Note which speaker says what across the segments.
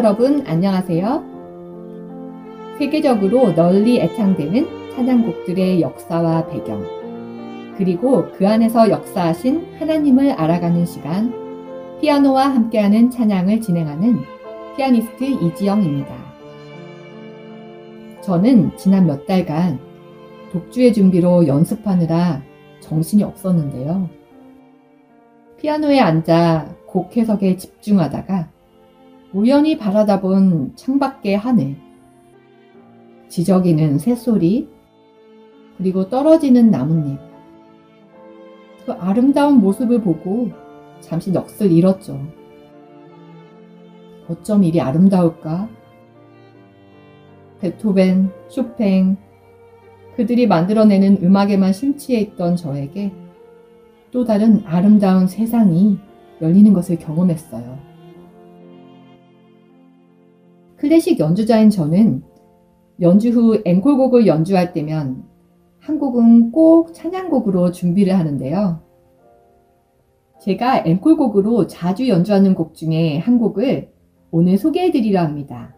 Speaker 1: 여러분 안녕하세요. 세계적으로 널리 애창되는 찬양곡들의 역사와 배경, 그리고 그 안에서 역사하신 하나님을 알아가는 시간, 피아노와 함께하는 찬양을 진행하는 피아니스트 이지영입니다. 저는 지난 몇 달간 독주의 준비로 연습하느라 정신이 없었는데요. 피아노에 앉아 곡 해석에 집중하다가 우연히 바라다 본 창밖의 하늘, 지저귀는 새소리, 그리고 떨어지는 나뭇잎. 그 아름다운 모습을 보고 잠시 넋을 잃었죠. 어쩜 이리 아름다울까? 베토벤, 쇼팽, 그들이 만들어내는 음악에만 심취해 있던 저에게 또 다른 아름다운 세상이 열리는 것을 경험했어요. 클래식 연주자인 저는 연주 후 앵콜곡을 연주할 때면 한 곡은 꼭 찬양곡으로 준비를 하는데요. 제가 앵콜곡으로 자주 연주하는 곡 중에 한 곡을 오늘 소개해 드리려 합니다.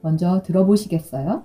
Speaker 1: 먼저 들어보시겠어요?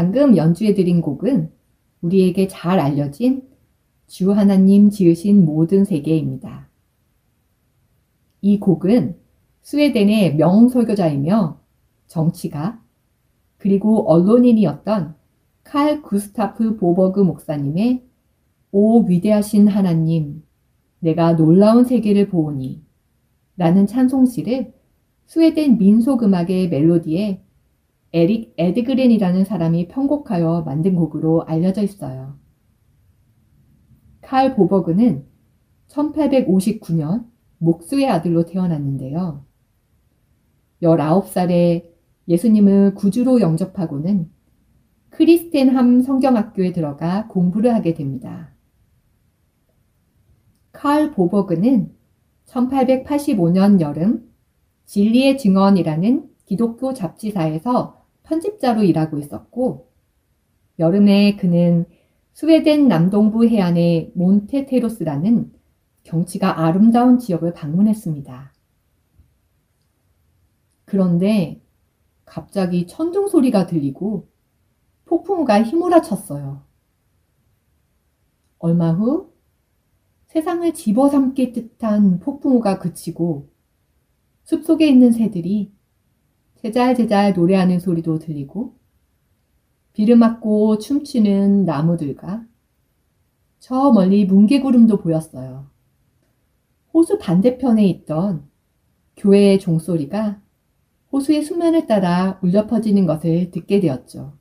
Speaker 1: 방금 연주해드린 곡은 우리에게 잘 알려진 주 하나님 지으신 모든 세계입니다. 이 곡은 스웨덴의 명설교자이며 정치가 그리고 언론인이었던 칼 구스타프 보버그 목사님의 오 위대하신 하나님, 내가 놀라운 세계를 보오니 라는 찬송시를 스웨덴 민속음악의 멜로디에 에릭 에드그렌이라는 사람이 편곡하여 만든 곡으로 알려져 있어요. 칼 보버그는 1859년 목수의 아들로 태어났는데요. 19살에 예수님을 구주로 영접하고는 크리스텐함 성경학교에 들어가 공부를 하게 됩니다. 칼 보버그는 1885년 여름 진리의 증언이라는 기독교 잡지사에서 편집자로 일하고 있었고, 여름에 그는 스웨덴 남동부 해안의 몬테테로스라는 경치가 아름다운 지역을 방문했습니다. 그런데 갑자기 천둥 소리가 들리고 폭풍우가 휘몰아쳤어요. 얼마 후 세상을 집어삼킬 듯한 폭풍우가 그치고 숲속에 있는 새들이 제잘제잘 노래하는 소리도 들리고 비를 맞고 춤추는 나무들과 저 멀리 뭉게구름도 보였어요. 호수 반대편에 있던 교회의 종소리가 호수의 수면을 따라 울려 퍼지는 것을 듣게 되었죠.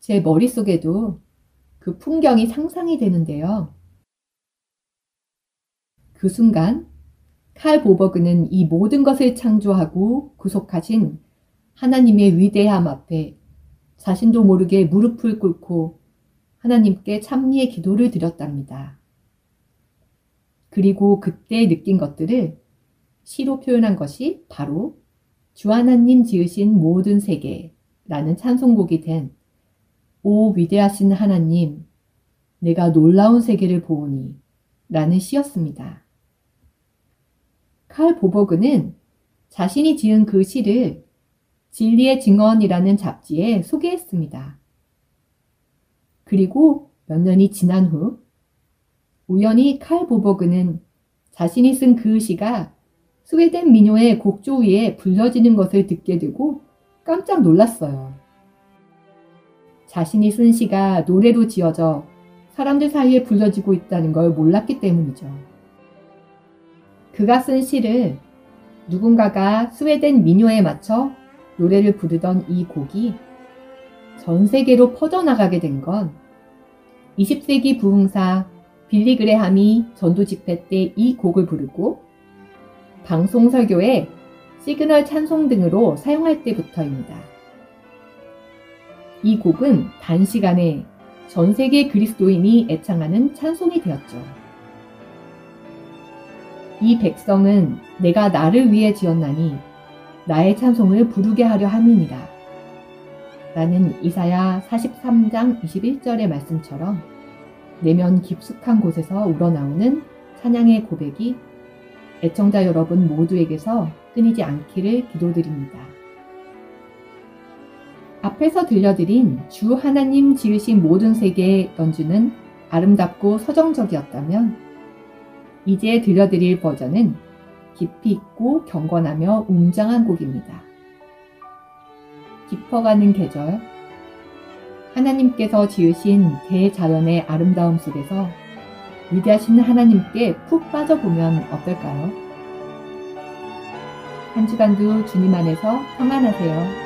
Speaker 1: 제 머릿속에도 그 풍경이 상상이 되는데요. 그 순간 칼 보버그는 이 모든 것을 창조하고 구속하신 하나님의 위대함 앞에 자신도 모르게 무릎을 꿇고 하나님께 찬미의 기도를 드렸답니다. 그리고 그때 느낀 것들을 시로 표현한 것이 바로 주 하나님 지으신 모든 세계라는 찬송곡이 된 오 위대하신 하나님, 내가 놀라운 세계를 보오니 라는 시였습니다. 칼 보버그는 자신이 지은 그 시를 진리의 증언이라는 잡지에 소개했습니다. 그리고 몇 년이 지난 후 우연히 칼 보버그는 자신이 쓴 그 시가 스웨덴 민요의 곡조 위에 불려지는 것을 듣게 되고 깜짝 놀랐어요. 자신이 쓴 시가 노래로 지어져 사람들 사이에 불려지고 있다는 걸 몰랐기 때문이죠. 그가 쓴 시를 누군가가 스웨덴 민요에 맞춰 노래를 부르던 이 곡이 전 세계로 퍼져나가게 된 건 20세기 부흥사 빌리 그레함이 전도 집회 때 이 곡을 부르고 방송 설교에 시그널 찬송 등으로 사용할 때부터입니다. 이 곡은 단시간에 전 세계 그리스도인이 애창하는 찬송이 되었죠. 이 백성은 내가 나를 위해 지었나니 나의 찬송을 부르게 하려 함이니라. 라는 이사야 43장 21절의 말씀처럼 내면 깊숙한 곳에서 우러나오는 찬양의 고백이 애청자 여러분 모두에게서 끊이지 않기를 기도드립니다. 앞에서 들려드린 주 하나님 지으신 모든 세계의 연주는 아름답고 서정적이었다면 이제 들려드릴 버전은 깊이 있고 경건하며 웅장한 곡입니다. 깊어가는 계절, 하나님께서 지으신 대자연의 아름다움 속에서 위대하신 하나님께 푹 빠져보면 어떨까요? 한 주간도 주님 안에서 평안하세요.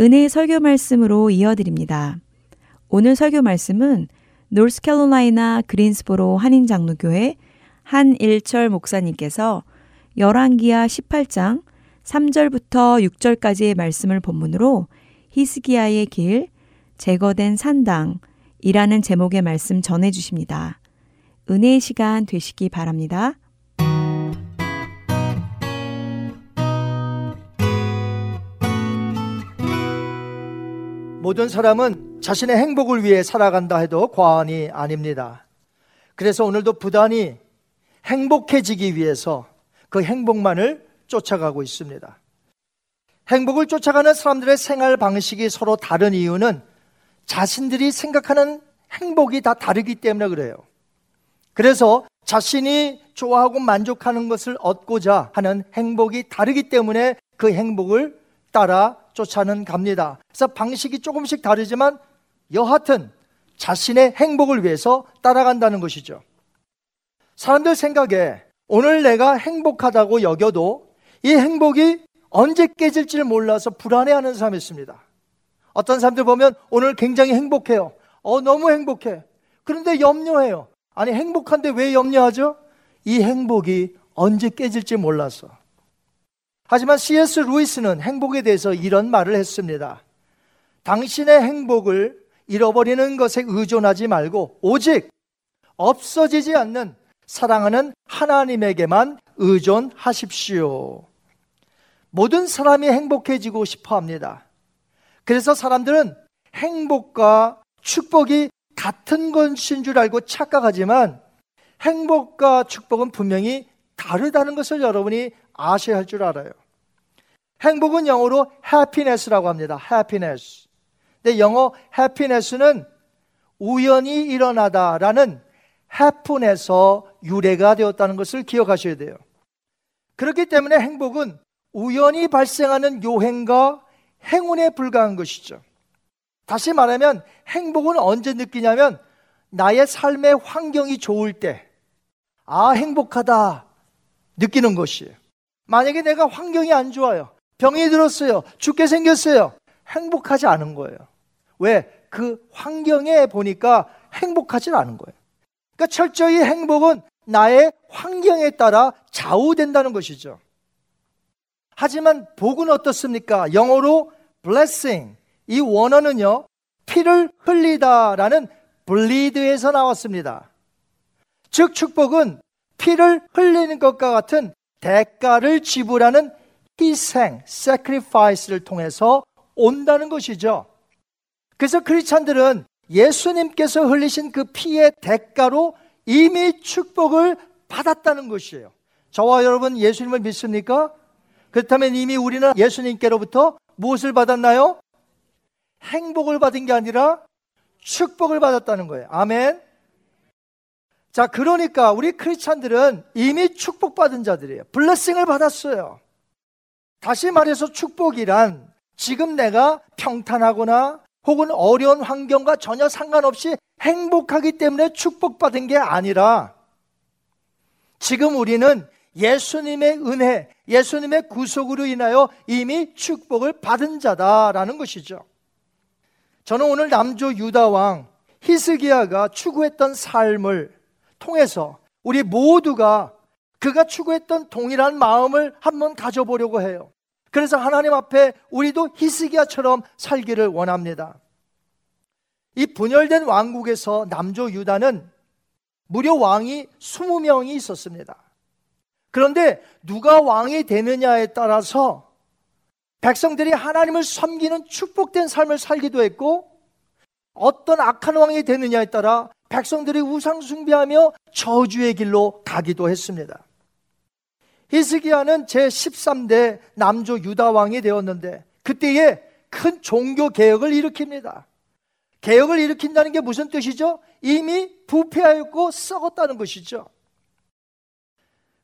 Speaker 2: 은혜의 설교 말씀으로 이어드립니다. 오늘 설교 말씀은 노스캐롤라이나 그린스보로 한인장로교회 한일철 목사님께서 열왕기하 18장 3절부터 6절까지의 말씀을 본문으로 히스기야의 길, 제거된 산당이라는 제목의 말씀 전해 주십니다. 은혜의 시간 되시기 바랍니다.
Speaker 3: 모든 사람은 자신의 행복을 위해 살아간다 해도 과언이 아닙니다. 그래서 오늘도 부단히 행복해지기 위해서 그 행복만을 쫓아가고 있습니다. 행복을 쫓아가는 사람들의 생활 방식이 서로 다른 이유는 자신들이 생각하는 행복이 다 다르기 때문에 그래요. 그래서 자신이 좋아하고 만족하는 것을 얻고자 하는 행복이 다르기 때문에 그 행복을 따라 쫓아는 갑니다. 그래서 방식이 조금씩 다르지만 여하튼 자신의 행복을 위해서 따라간다는 것이죠. 사람들 생각에 오늘 내가 행복하다고 여겨도 이 행복이 언제 깨질지를 몰라서 불안해하는 사람이 있습니다. 어떤 사람들 보면 오늘 굉장히 행복해요. 어, 너무 행복해. 그런데 염려해요. 아니, 행복한데 왜 염려하죠? 이 행복이 언제 깨질지 몰라서. 하지만 C.S. 루이스는 행복에 대해서 이런 말을 했습니다. 당신의 행복을 잃어버리는 것에 의존하지 말고 오직 없어지지 않는 사랑하는 하나님에게만 의존하십시오. 모든 사람이 행복해지고 싶어 합니다. 그래서 사람들은 행복과 축복이 같은 것인 줄 알고 착각하지만 행복과 축복은 분명히 다르다는 것을 여러분이 아셔야 할 줄 알아요. 행복은 영어로 happiness라고 합니다. happiness. 근데 영어 happiness는 우연히 일어나다라는 happen에서 유래가 되었다는 것을 기억하셔야 돼요. 그렇기 때문에 행복은 우연히 발생하는 요행과 행운에 불과한 것이죠. 다시 말하면 행복은 언제 느끼냐면 나의 삶의 환경이 좋을 때, 아, 행복하다 느끼는 것이에요. 만약에 내가 환경이 안 좋아요. 병이 들었어요. 죽게 생겼어요. 행복하지 않은 거예요. 왜? 그 환경에 보니까 행복하지 않은 거예요. 그러니까 철저히 행복은 나의 환경에 따라 좌우된다는 것이죠. 하지만 복은 어떻습니까? 영어로 blessing. 이 원어는요, 피를 흘리다라는 bleed에서 나왔습니다. 즉, 축복은 피를 흘리는 것과 같은 대가를 지불하는 희생, sacrifice를 통해서 온다는 것이죠. 그래서 크리스찬들은 예수님께서 흘리신 그 피의 대가로 이미 축복을 받았다는 것이에요. 저와 여러분 예수님을 믿습니까? 그렇다면 이미 우리는 예수님께로부터 무엇을 받았나요? 행복을 받은 게 아니라 축복을 받았다는 거예요. 아멘. 자, 그러니까 우리 크리스찬들은 이미 축복받은 자들이에요. 블레싱을 받았어요. 다시 말해서 축복이란 지금 내가 평탄하거나 혹은 어려운 환경과 전혀 상관없이 행복하기 때문에 축복받은 게 아니라 지금 우리는 예수님의 은혜, 예수님의 구속으로 인하여 이미 축복을 받은 자다라는 것이죠. 저는 오늘 남조 유다왕 히스기야가 추구했던 삶을 통해서 우리 모두가 그가 추구했던 동일한 마음을 한번 가져보려고 해요. 그래서 하나님 앞에 우리도 히스기야처럼 살기를 원합니다. 이 분열된 왕국에서 남조 유다는 무려 왕이 20명이 있었습니다. 그런데 누가 왕이 되느냐에 따라서 백성들이 하나님을 섬기는 축복된 삶을 살기도 했고 어떤 악한 왕이 되느냐에 따라 백성들이 우상숭배하며 저주의 길로 가기도 했습니다. 히스기야는 제13대 남조 유다 왕이 되었는데 그때에 큰 종교 개혁을 일으킵니다. 개혁을 일으킨다는 게 무슨 뜻이죠? 이미 부패하였고 썩었다는 것이죠.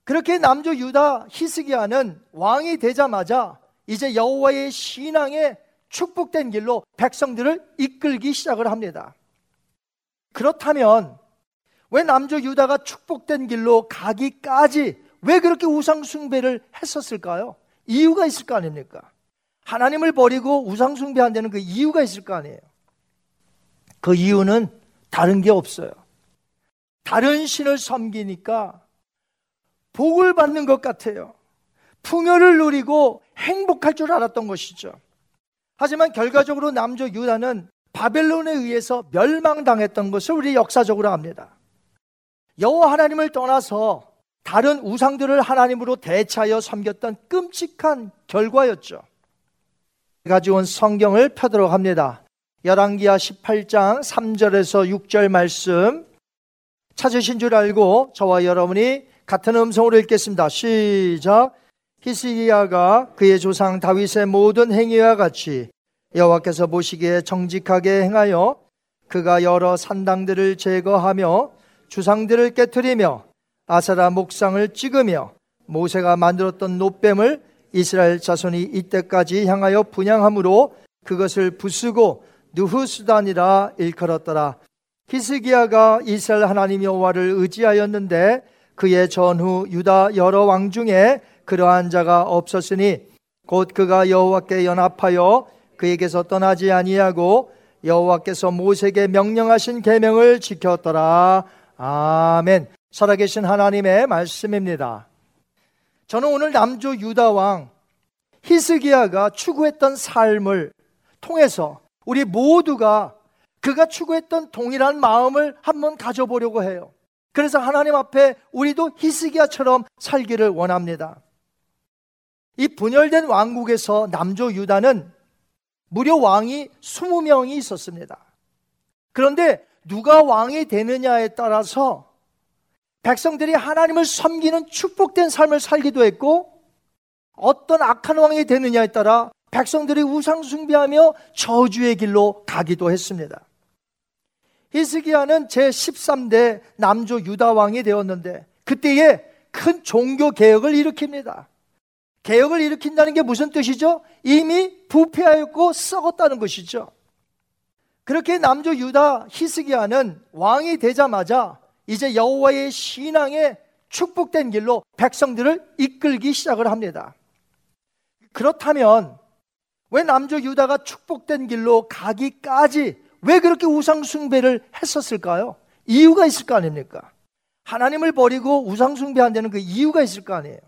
Speaker 3: 그렇게 남조 유다 히스기야는 왕이 되자마자 이제 여호와의 신앙에 축복된 길로 백성들을 이끌기 시작을 합니다. 그렇다면 왜 남조 유다가 축복된 길로 가기까지 왜 그렇게 우상 숭배를 했었을까요? 이유가 있을 거 아닙니까? 하나님을 버리고 우상숭배한다는 그 이유가 있을 거 아니에요. 그 이유는 다른 게 없어요. 다른 신을 섬기니까 복을 받는 것 같아요. 풍요를 누리고 행복할 줄 알았던 것이죠. 하지만 결과적으로 남조 유다는 바벨론에 의해서 멸망당했던 것을 우리 역사적으로 압니다. 여호와 하나님을 떠나서 다른 우상들을 하나님으로 대체하여 섬겼던 끔찍한 결과였죠. 가지고 온 성경을 펴도록 합니다. 열왕기하 18장 3절에서 6절 말씀 찾으신 줄 알고 저와 여러분이 같은 음성으로 읽겠습니다. 시작. 히스기야가 그의 조상 다윗의 모든 행위와 같이 여호와께서 보시기에 정직하게 행하여 그가 여러 산당들을 제거하며 주상들을 깨뜨리며 아사라 목상을 찍으며 모세가 만들었던 노뱀을 이스라엘 자손이 이때까지 향하여 분양함으로 그것을 부수고 누후수단이라 일컬었더라. 히스기야가 이스라엘 하나님 여호와를 의지하였는데 그의 전후 유다 여러 왕 중에 그러한 자가 없었으니 곧 그가 여호와께 연합하여 그에게서 떠나지 아니하고 여호와께서 모세에게 명령하신 계명을 지켰더라. 아멘. 살아계신 하나님의 말씀입니다. 저는 오늘 남조 유다 왕 히스기야가 추구했던 삶을 통해서 우리 모두가 그가 추구했던 동일한 마음을 한번 가져보려고 해요. 그래서 하나님 앞에 우리도 히스기야처럼 살기를 원합니다. 이 분열된 왕국에서 남조 유다는 무려 왕이 20명이 있었습니다. 그런데 누가 왕이 되느냐에 따라서 백성들이 하나님을 섬기는 축복된 삶을 살기도 했고 어떤 악한 왕이 되느냐에 따라 백성들이 우상 숭배하며 저주의 길로 가기도 했습니다. 히스기야는 제13대 남조 유다 왕이 되었는데 그때에 큰 종교 개혁을 일으킵니다. 개혁을 일으킨다는 게 무슨 뜻이죠? 이미 부패하였고 썩었다는 것이죠. 그렇게 남조 유다 히스기야는 왕이 되자마자 이제 여호와의 신앙에 축복된 길로 백성들을 이끌기 시작을 합니다. 그렇다면 왜 남조 유다가 축복된 길로 가기까지 왜 그렇게 우상 숭배를 했었을까요? 이유가 있을 거 아닙니까? 하나님을 버리고 우상 숭배한다는 그 이유가 있을 거 아니에요.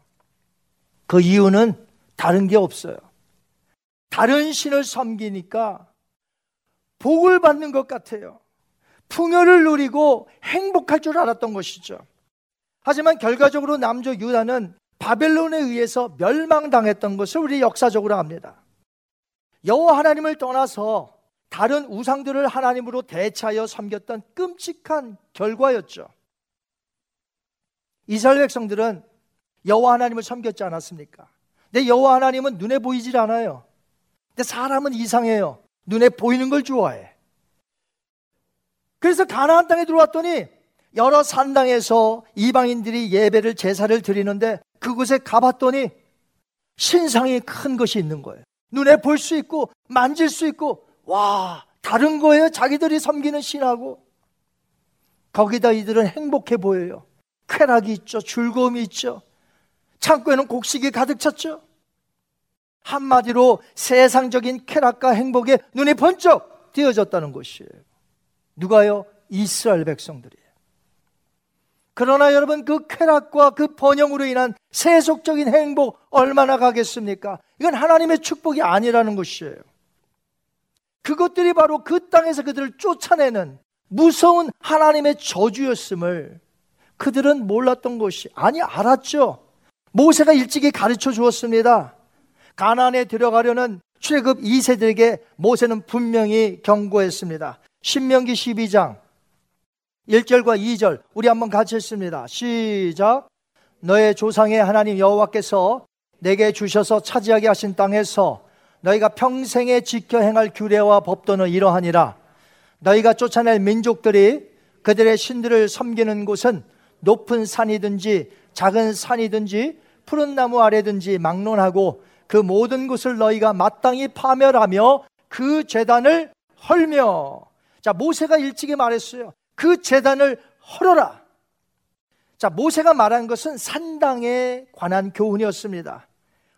Speaker 3: 그 이유는 다른 게 없어요. 다른 신을 섬기니까 복을 받는 것 같아요. 풍요를 누리고 행복할 줄 알았던 것이죠. 하지만 결과적으로 남조 유다는 바벨론에 의해서 멸망당했던 것을 우리 역사적으로 압니다. 여호와 하나님을 떠나서 다른 우상들을 하나님으로 대체하여 섬겼던 끔찍한 결과였죠. 이스라엘 백성들은 여호와 하나님을 섬겼지 않았습니까? 근데 여호와 하나님은 눈에 보이질 않아요. 근데 사람은 이상해요. 눈에 보이는 걸 좋아해. 그래서 가나안 땅에 들어왔더니 여러 산당에서 이방인들이 예배를 제사를 드리는데 그곳에 가봤더니 신상이 큰 것이 있는 거예요. 눈에 볼 수 있고 만질 수 있고 와 다른 거예요. 자기들이 섬기는 신하고 거기다 이들은 행복해 보여요. 쾌락이 있죠. 즐거움이 있죠. 창고에는 곡식이 가득 찼죠. 한마디로 세상적인 쾌락과 행복에 눈이 번쩍 띄어졌다는 것이에요. 누가요? 이스라엘 백성들이에요. 그러나 여러분 그 쾌락과 그 번영으로 인한 세속적인 행복 얼마나 가겠습니까? 이건 하나님의 축복이 아니라는 것이에요. 그것들이 바로 그 땅에서 그들을 쫓아내는 무서운 하나님의 저주였음을 그들은 몰랐던 것이 아니 알았죠. 모세가 일찍이 가르쳐 주었습니다. 가나안에 들어가려는 출애굽 2세들에게 모세는 분명히 경고했습니다. 신명기 12장 1절과 2절 우리 한번 같이 했습니다. 시작. 너의 조상의 하나님 여호와께서 내게 주셔서 차지하게 하신 땅에서 너희가 평생에 지켜 행할 규례와 법도는 이러하니라. 너희가 쫓아낼 민족들이 그들의 신들을 섬기는 곳은 높은 산이든지 작은 산이든지 푸른 나무 아래든지 막론하고 그 모든 곳을 너희가 마땅히 파멸하며 그 재단을 헐며 자 모세가 일찍이 말했어요. 그 재단을 헐어라. 자 모세가 말한 것은 산당에 관한 교훈이었습니다.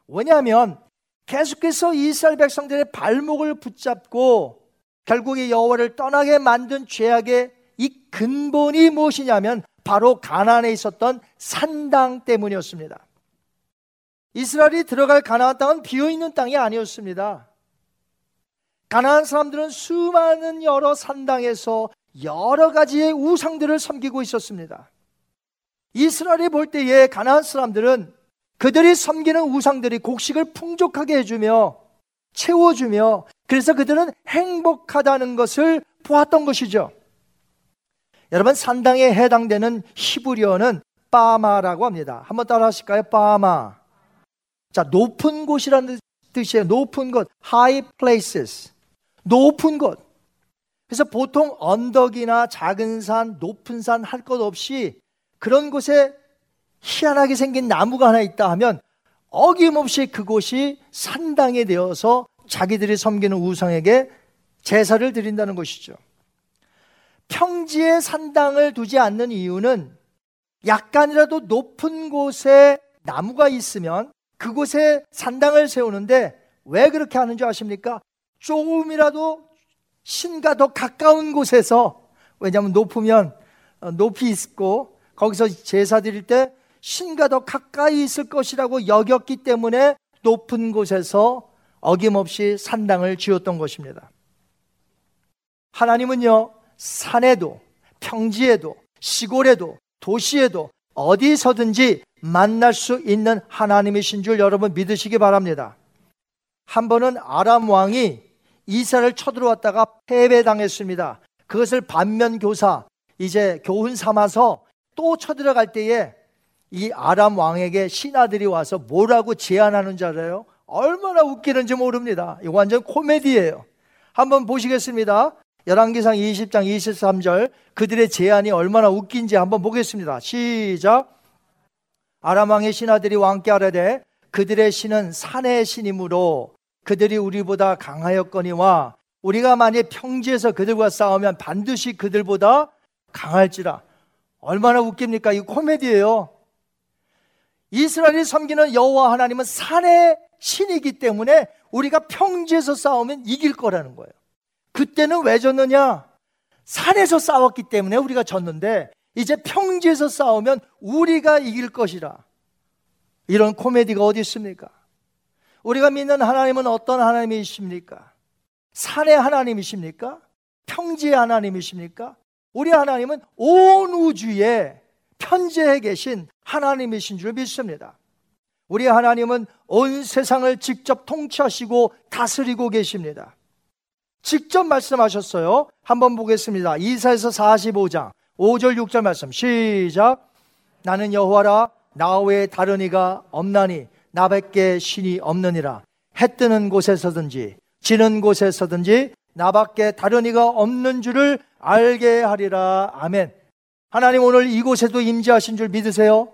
Speaker 3: 왜냐하면 계속해서 이스라엘 백성들의 발목을 붙잡고 결국에 여호와를 떠나게 만든 죄악의 이 근본이 무엇이냐면 바로 가나안에 있었던 산당 때문이었습니다. 이스라엘이 들어갈 가나안 땅은 비어 있는 땅이 아니었습니다. 가나안 사람들은 수많은 여러 산당에서 여러 가지의 우상들을 섬기고 있었습니다. 이스라엘이 볼 때에 가나안 사람들은 그들이 섬기는 우상들이 곡식을 풍족하게 해주며 채워주며 그래서 그들은 행복하다는 것을 보았던 것이죠. 여러분 산당에 해당되는 히브리어는 빠마라고 합니다. 한번 따라 하실까요? 빠마. 자, 높은 곳이라는 뜻이에요. 높은 곳, high places. 높은 곳. 그래서 보통 언덕이나 작은 산, 높은 산 할 것 없이 그런 곳에 희한하게 생긴 나무가 하나 있다 하면 어김없이 그곳이 산당이 되어서 자기들이 섬기는 우상에게 제사를 드린다는 것이죠. 평지에 산당을 두지 않는 이유는 약간이라도 높은 곳에 나무가 있으면 그곳에 산당을 세우는데 왜 그렇게 하는 줄 아십니까? 조금이라도 신과 더 가까운 곳에서 왜냐하면 높으면 어, 높이 있고 거기서 제사 드릴 때 신과 더 가까이 있을 것이라고 여겼기 때문에 높은 곳에서 어김없이 산당을 지었던 것입니다. 하나님은요, 산에도, 평지에도, 시골에도, 도시에도 어디서든지 만날 수 있는 하나님이신 줄 여러분 믿으시기 바랍니다. 한 번은 아람 왕이 이스라엘을 쳐들어왔다가 패배당했습니다. 그것을 반면 교사 이제 교훈 삼아서 또 쳐들어갈 때에 이 아람 왕에게 신하들이 와서 뭐라고 제안하는 줄 알아요? 얼마나 웃기는지 모릅니다. 이거 완전 코미디예요. 한번 보시겠습니다. 열왕기상 20장 23절 그들의 제안이 얼마나 웃긴지 한번 보겠습니다. 시작. 아람 왕의 신하들이 왕께 하려되 그들의 신은 산의 신이므로 그들이 우리보다 강하였거니와 우리가 만약 평지에서 그들과 싸우면 반드시 그들보다 강할지라. 얼마나 웃깁니까? 이 코미디예요. 이스라엘이 섬기는 여호와 하나님은 산의 신이기 때문에 우리가 평지에서 싸우면 이길 거라는 거예요. 그때는 왜 졌느냐? 산에서 싸웠기 때문에 우리가 졌는데 이제 평지에서 싸우면 우리가 이길 것이라. 이런 코미디가 어디 있습니까? 우리가 믿는 하나님은 어떤 하나님이십니까? 산의 하나님이십니까? 평지의 하나님이십니까? 우리 하나님은 온 우주에 편재해 계신 하나님이신 줄 믿습니다. 우리 하나님은 온 세상을 직접 통치하시고 다스리고 계십니다. 직접 말씀하셨어요. 한번 보겠습니다. 이사에서 45장 5절 6절 말씀 시작 나는 여호와라 나 외에 다른 이가 없나니 나밖에 신이 없느니라 해 뜨는 곳에서든지 지는 곳에서든지 나밖에 다른 이가 없는 줄을 알게 하리라 아멘 하나님 오늘 이곳에도 임재하신 줄 믿으세요?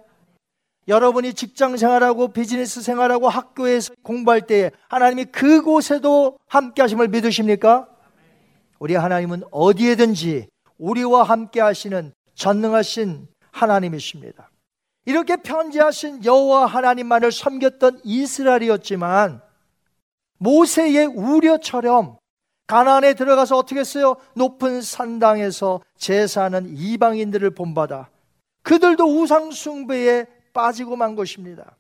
Speaker 3: 여러분이 직장 생활하고 비즈니스 생활하고 학교에서 공부할 때 하나님이 그곳에도 함께 하심을 믿으십니까? 우리 하나님은 어디에든지 우리와 함께 하시는 전능하신 하나님이십니다. 이렇게 편지하신 여호와 하나님만을 섬겼던 이스라엘이었지만 모세의 우려처럼 가나안에 들어가서 어떻게 했어요? 높은 산당에서 제사하는 이방인들을 본받아 그들도 우상 숭배에 빠지고 만 것입니다.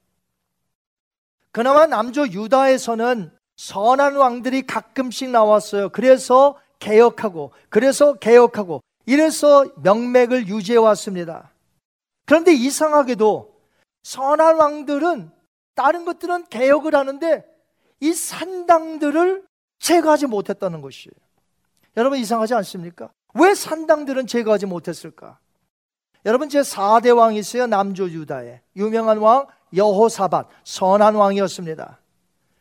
Speaker 3: 그나마 남조 유다에서는 선한 왕들이 가끔씩 나왔어요. 그래서 개혁하고, 그래서 개혁하고, 이래서 명맥을 유지해 왔습니다. 그런데 이상하게도 선한 왕들은 다른 것들은 개혁을 하는데 이 산당들을 제거하지 못했다는 것이에요. 여러분 이상하지 않습니까? 왜 산당들은 제거하지 못했을까? 여러분 제 4대 왕이 있어요. 남조 유다에. 유명한 왕 여호사밧 선한 왕이었습니다.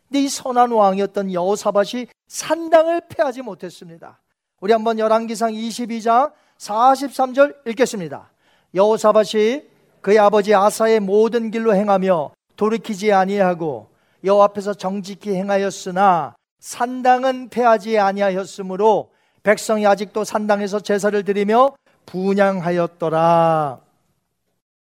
Speaker 3: 근데 이 선한 왕이었던 여호사밧이 산당을 패하지 못했습니다. 우리 한번 열왕기상 22장 43절 읽겠습니다. 여호사밧이 그의 아버지 아사의 모든 길로 행하며 돌이키지 아니하고 여호 앞에서 정직히 행하였으나 산당은 패하지 아니하였으므로 백성이 아직도 산당에서 제사를 드리며 분양하였더라.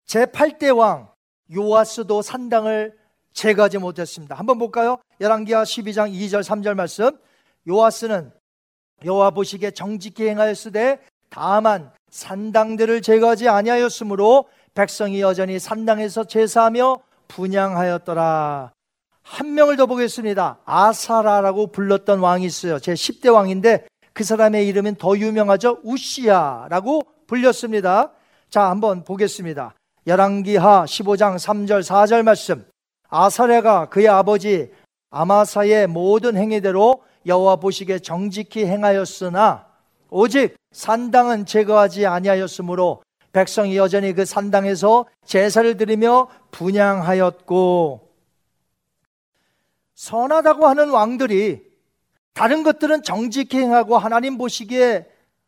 Speaker 3: 제8대 왕 요아스도 산당을 제거하지 못했습니다. 한번 볼까요? 열왕기하 12장 2절 3절 말씀. 요아스는 여호와 보시기에 정직히 행하였으되 다만 산당들을 제거하지 아니하였으므로 백성이 여전히 산당에서 제사하며 분양하였더라. 한 명을 더 보겠습니다. 아사라라고 불렀던 왕이 있어요. 제 10대 왕인데 그 사람의 이름은 더 유명하죠. 우시야라고 불렸습니다. 자, 한번 보겠습니다. 열왕기하 15장 3절 4절 말씀. 아사레가 그의 아버지 아마사의 모든 행위대로 여호와 보시기에 정직히 행하였으나 오직 산당은 제거하지 아니하였으므로 백성이 여전히 그 산당에서 제사를 드리며 분양하였고 선하다고 하는 왕들이 다른 것들은 정직히 행하고 하나님 보시기에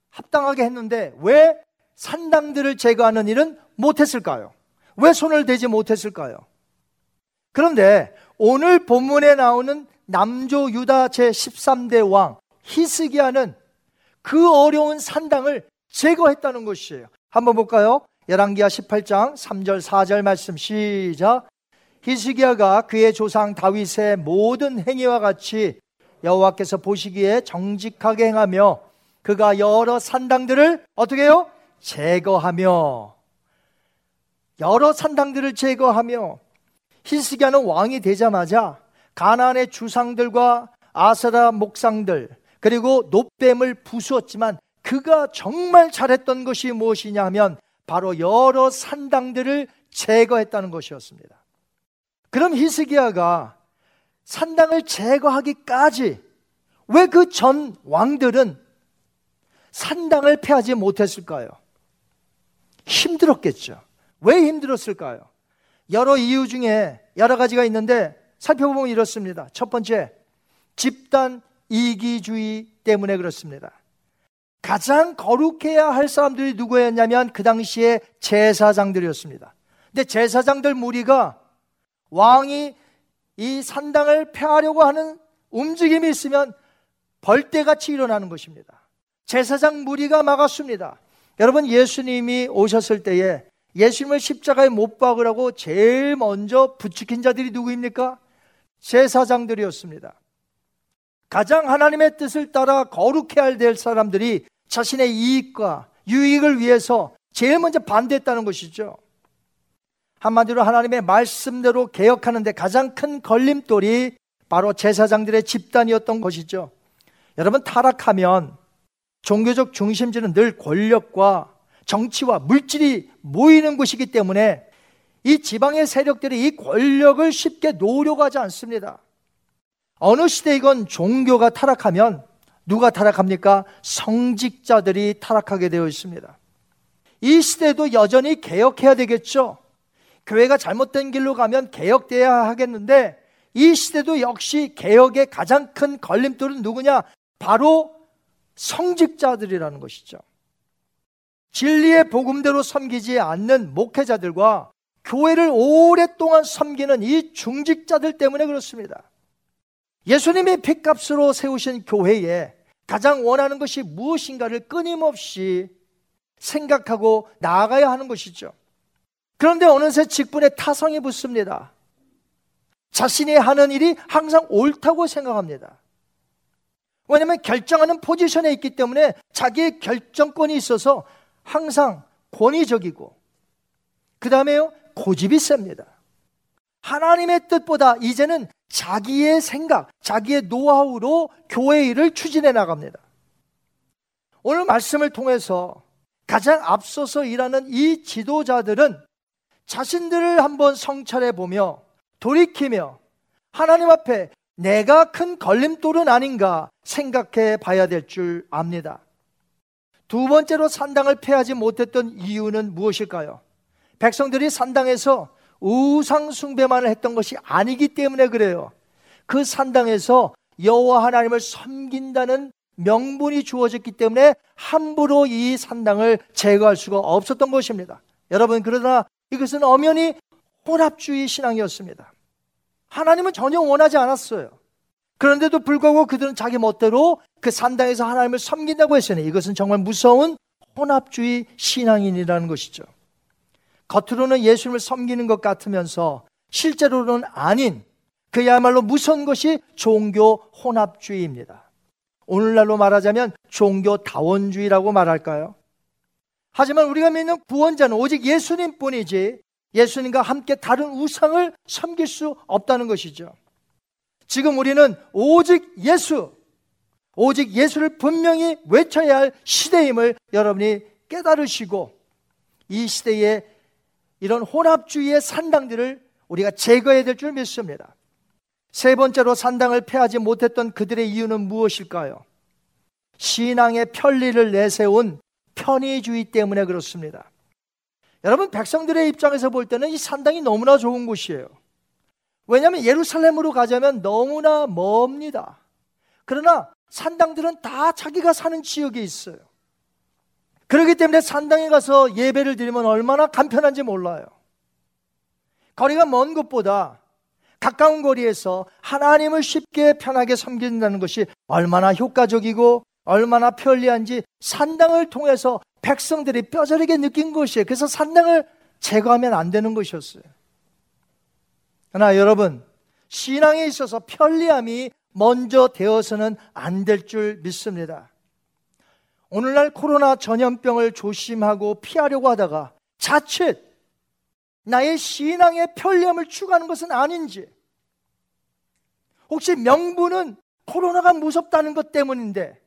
Speaker 3: 합당하게 했는데 왜 산당들을 제거하는 일은 못했을까요? 왜 손을 대지 못했을까요? 그런데 오늘 본문에 나오는 남조 유다 제 13대 왕 히스기야는 그 어려운 산당을 제거했다는 것이에요. 한번 볼까요? 열왕기하 18장 3절 4절 말씀 시작. 히스기야가 그의 조상 다윗의 모든 행위와 같이 여호와께서 보시기에 정직하게 행하며 그가 여러 산당들을 어떻게 해요? 제거하며 여러 산당들을 제거하며 히스기야는 왕이 되자마자 가나안의 주상들과 아사라 목상들 그리고 노뱀을 부수었지만 그가 정말 잘했던 것이 무엇이냐 하면 바로 여러 산당들을 제거했다는 것이었습니다. 그럼 히스기야가 산당을 제거하기까지 왜 그 전 왕들은 산당을 패하지 못했을까요? 힘들었겠죠. 왜 힘들었을까요? 여러 이유 중에 여러 가지가 있는데 살펴보면 이렇습니다. 첫 번째, 집단 이기주의 때문에 그렇습니다. 가장 거룩해야 할 사람들이 누구였냐면 그 당시에 제사장들이었습니다. 근데 제사장들 무리가 왕이 이 산당을 폐하려고 하는 움직임이 있으면 벌떼같이 일어나는 것입니다. 제사장 무리가 막았습니다. 여러분 예수님이 오셨을 때에 예수님을 십자가에 못 박으라고 제일 먼저 부추긴 자들이 누구입니까? 제사장들이었습니다. 가장 하나님의 뜻을 따라 거룩해 야 될 사람들이 자신의 이익과 유익을 위해서 제일 먼저 반대했다는 것이죠. 한마디로 하나님의 말씀대로 개혁하는데 가장 큰 걸림돌이 바로 제사장들의 집단이었던 것이죠. 여러분, 타락하면 종교적 중심지는 늘 권력과 정치와 물질이 모이는 곳이기 때문에 이 지방의 세력들이 이 권력을 쉽게 노려가지 않습니다. 어느 시대이건 종교가 타락하면 누가 타락합니까? 성직자들이 타락하게 되어 있습니다. 이 시대도 여전히 개혁해야 되겠죠. 교회가 잘못된 길로 가면 개혁돼야 하겠는데 이 시대도 역시 개혁의 가장 큰 걸림돌은 누구냐? 바로 성직자들이라는 것이죠. 진리의 복음대로 섬기지 않는 목회자들과 교회를 오랫동안 섬기는 이 중직자들 때문에 그렇습니다. 예수님의 핏값으로 세우신 교회에 가장 원하는 것이 무엇인가를 끊임없이 생각하고 나아가야 하는 것이죠. 그런데 어느새 직분에 타성이 붙습니다. 자신이 하는 일이 항상 옳다고 생각합니다. 왜냐하면 결정하는 포지션에 있기 때문에 자기의 결정권이 있어서 항상 권위적이고 그 다음에요 고집이 셉니다. 하나님의 뜻보다 이제는 자기의 생각, 자기의 노하우로 교회 일을 추진해 나갑니다. 오늘 말씀을 통해서 가장 앞서서 일하는 이 지도자들은 자신들을 한번 성찰해 보며 돌이키며 하나님 앞에 내가 큰 걸림돌은 아닌가 생각해 봐야 될 줄 압니다. 두 번째로 산당을 패하지 못했던 이유는 무엇일까요? 백성들이 산당에서 우상 숭배만을 했던 것이 아니기 때문에 그래요. 그 산당에서 여호와 하나님을 섬긴다는 명분이 주어졌기 때문에 함부로 이 산당을 제거할 수가 없었던 것입니다. 여러분 그러나 이것은 엄연히 혼합주의 신앙이었습니다. 하나님은 전혀 원하지 않았어요. 그런데도 불구하고 그들은 자기 멋대로 그 산당에서 하나님을 섬긴다고 했으니 이것은 정말 무서운 혼합주의 신앙인이라는 것이죠. 겉으로는 예수님을 섬기는 것 같으면서 실제로는 아닌 그야말로 무서운 것이 종교 혼합주의입니다. 오늘날로 말하자면 종교 다원주의라고 말할까요? 하지만 우리가 믿는 구원자는 오직 예수님 뿐이지 예수님과 함께 다른 우상을 섬길 수 없다는 것이죠. 지금 우리는 오직 예수, 오직 예수를 분명히 외쳐야 할 시대임을 여러분이 깨달으시고 이 시대에 이런 혼합주의의 산당들을 우리가 제거해야 될 줄 믿습니다. 세 번째로 산당을 패하지 못했던 그들의 이유는 무엇일까요? 신앙의 편리를 내세운 편의주의 때문에 그렇습니다. 여러분, 백성들의 입장에서 볼 때는 이 산당이 너무나 좋은 곳이에요. 왜냐하면 예루살렘으로 가자면 너무나 멉니다. 그러나 산당들은 다 자기가 사는 지역에 있어요. 그렇기 때문에 산당에 가서 예배를 드리면 얼마나 간편한지 몰라요. 거리가 먼 곳보다 가까운 거리에서 하나님을 쉽게 편하게 섬긴다는 것이 얼마나 효과적이고 얼마나 편리한지 산당을 통해서 백성들이 뼈저리게 느낀 것이에요. 그래서 산당을 제거하면 안 되는 것이었어요. 그러나 여러분, 신앙에 있어서 편리함이 먼저 되어서는 안 될 줄 믿습니다. 오늘날 코로나 전염병을 조심하고 피하려고 하다가 자칫 나의 신앙의 편리함을 추구하는 것은 아닌지, 혹시 명분은 코로나가 무섭다는 것 때문인데,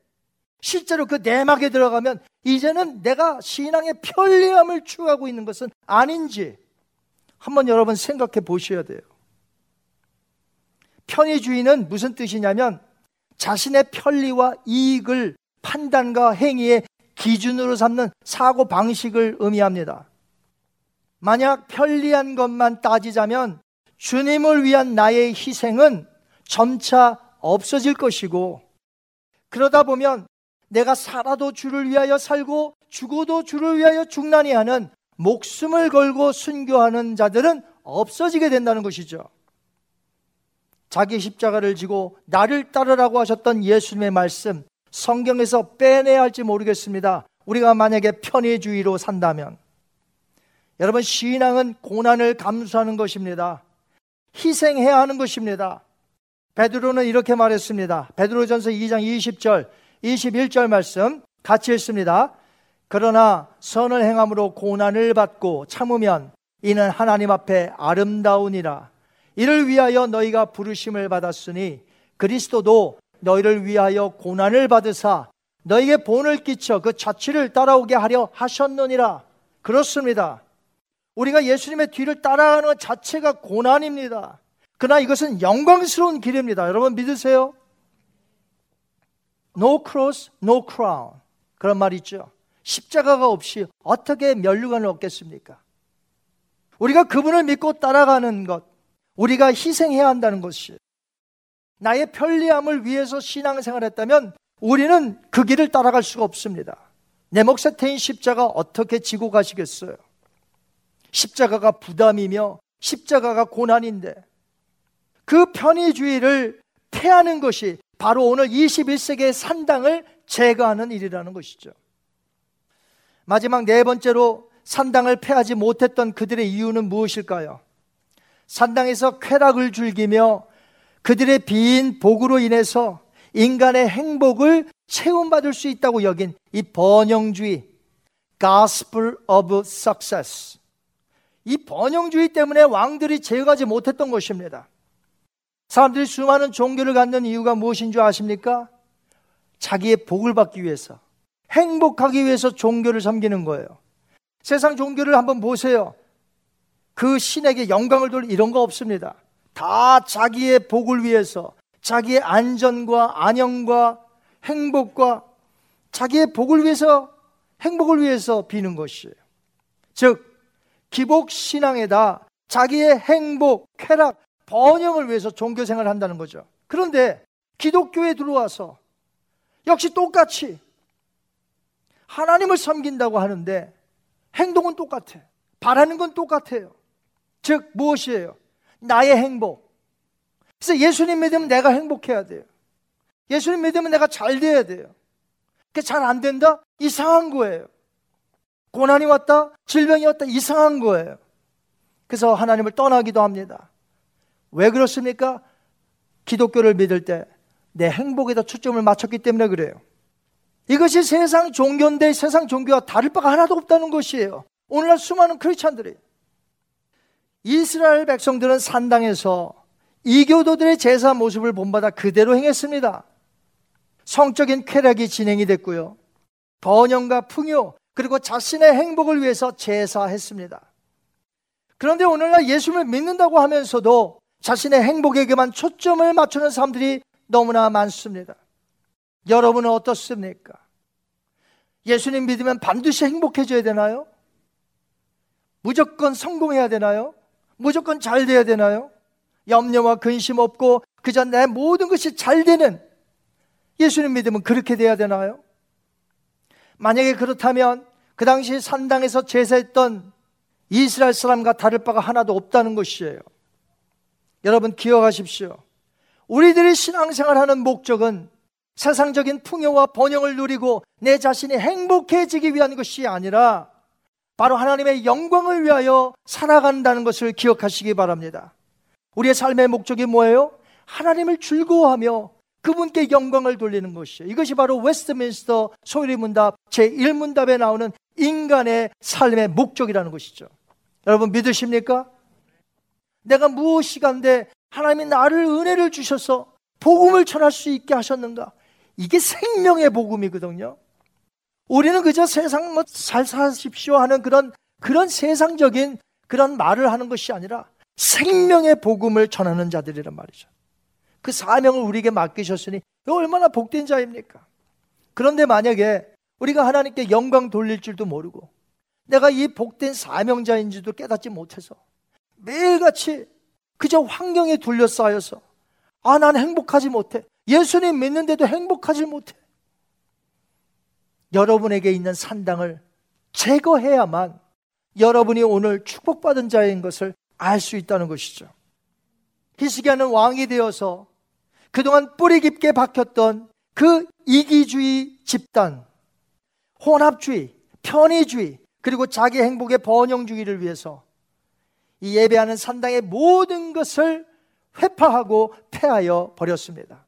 Speaker 3: 실제로 그 내막에 들어가면 이제는 내가 신앙의 편리함을 추구하고 있는 것은 아닌지 한번 여러분 생각해 보셔야 돼요. 편의주의는 무슨 뜻이냐면 자신의 편리와 이익을 판단과 행위의 기준으로 삼는 사고 방식을 의미합니다. 만약 편리한 것만 따지자면 주님을 위한 나의 희생은 점차 없어질 것이고 그러다 보면 내가 살아도 주를 위하여 살고 죽어도 주를 위하여 죽나니 하는 목숨을 걸고 순교하는 자들은 없어지게 된다는 것이죠. 자기 십자가를 지고 나를 따르라고 하셨던 예수님의 말씀 성경에서 빼내야 할지 모르겠습니다. 우리가 만약에 편의주의로 산다면 여러분 신앙은 고난을 감수하는 것입니다. 희생해야 하는 것입니다. 베드로는 이렇게 말했습니다. 베드로전서 2장 20절, 21절 말씀 같이 읽습니다. 그러나 선을 행함으로 고난을 받고 참으면 이는 하나님 앞에 아름다우니라. 이를 위하여 너희가 부르심을 받았으니 그리스도도 너희를 위하여 고난을 받으사 너희에게 본을 끼쳐 그 자취를 따라오게 하려 하셨느니라. 그렇습니다. 우리가 예수님의 뒤를 따라가는 것 자체가 고난입니다. 그러나 이것은 영광스러운 길입니다. 여러분 믿으세요? No cross, no crown. 그런 말 있죠. 십자가가 없이 어떻게 면류관을 얻겠습니까? 우리가 그분을 믿고 따라가는 것, 우리가 희생해야 한다는 것이 나의 편리함을 위해서 신앙생활 했다면 우리는 그 길을 따라갈 수가 없습니다. 내 몫에 태인 십자가 어떻게 지고 가시겠어요? 십자가가 부담이며 십자가가 고난인데 그 편의주의를 패하는 것이 바로 오늘 21세기의 산당을 제거하는 일이라는 것이죠. 마지막 네 번째로 산당을 패하지 못했던 그들의 이유는 무엇일까요? 산당에서 쾌락을 즐기며 그들의 빈 복으로 인해서 인간의 행복을 체험받을 수 있다고 여긴 이 번영주의, Gospel of Success. 이 번영주의 때문에 왕들이 제거하지 못했던 것입니다. 사람들이 수많은 종교를 갖는 이유가 무엇인 줄 아십니까? 자기의 복을 받기 위해서, 행복하기 위해서 종교를 섬기는 거예요. 세상 종교를 한번 보세요. 그 신에게 영광을 돌 이런 거 없습니다. 다 자기의 복을 위해서, 자기의 안전과 안녕과 행복과 자기의 복을 위해서, 행복을 위해서 비는 것이에요. 즉, 기복 신앙에다 자기의 행복, 쾌락, 번영을 위해서 종교 생활을 한다는 거죠. 그런데 기독교에 들어와서 역시 똑같이 하나님을 섬긴다고 하는데 행동은 똑같아. 바라는 건 똑같아요. 즉 무엇이에요? 나의 행복. 그래서 예수님 믿으면 내가 행복해야 돼요. 예수님 믿으면 내가 잘 돼야 돼요. 그게 잘 안 된다? 이상한 거예요. 고난이 왔다? 질병이 왔다? 이상한 거예요. 그래서 하나님을 떠나기도 합니다. 왜 그렇습니까? 기독교를 믿을 때 내 행복에다 초점을 맞췄기 때문에 그래요. 이것이 세상 종교인데 세상 종교와 다를 바가 하나도 없다는 것이에요. 오늘날 수많은 크리스찬들이 이스라엘 백성들은 산당에서 이교도들의 제사 모습을 본받아 그대로 행했습니다. 성적인 쾌락이 진행이 됐고요. 번영과 풍요, 그리고 자신의 행복을 위해서 제사했습니다. 그런데 오늘날 예수를 믿는다고 하면서도 자신의 행복에게만 초점을 맞추는 사람들이 너무나 많습니다. 여러분은 어떻습니까? 예수님 믿으면 반드시 행복해져야 되나요? 무조건 성공해야 되나요? 무조건 잘 돼야 되나요? 염려와 근심 없고 그저 내 모든 것이 잘 되는 예수님 믿으면 그렇게 돼야 되나요? 만약에 그렇다면 그 당시 산당에서 제사했던 이스라엘 사람과 다를 바가 하나도 없다는 것이에요. 여러분 기억하십시오. 우리들이 신앙생활 하는 목적은 세상적인 풍요와 번영을 누리고 내 자신이 행복해지기 위한 것이 아니라 바로 하나님의 영광을 위하여 살아간다는 것을 기억하시기 바랍니다. 우리의 삶의 목적이 뭐예요? 하나님을 즐거워하며 그분께 영광을 돌리는 것이에요. 이것이 바로 웨스트민스터 소요리 문답 제1문답에 나오는 인간의 삶의 목적이라는 것이죠. 여러분 믿으십니까? 내가 무엇이 간데 하나님이 나를 은혜를 주셔서 복음을 전할 수 있게 하셨는가? 이게 생명의 복음이거든요. 우리는 그저 세상 뭐 잘 사십시오 하는 그런 그런 세상적인 그런 말을 하는 것이 아니라 생명의 복음을 전하는 자들이란 말이죠. 그 사명을 우리에게 맡기셨으니 얼마나 복된 자입니까? 그런데 만약에 우리가 하나님께 영광 돌릴 줄도 모르고 내가 이 복된 사명자인지도 깨닫지 못해서 매일같이 그저 환경에 둘러싸여서 아, 난 행복하지 못해. 예수님 믿는데도 행복하지 못해. 여러분에게 있는 산당을 제거해야만 여러분이 오늘 축복받은 자인 것을 알 수 있다는 것이죠. 히스기야는 왕이 되어서 그동안 뿌리 깊게 박혔던 그 이기주의 집단, 혼합주의, 편의주의, 그리고 자기 행복의 번영주의를 위해서 이 예배하는 산당의 모든 것을 회파하고 폐하여 버렸습니다.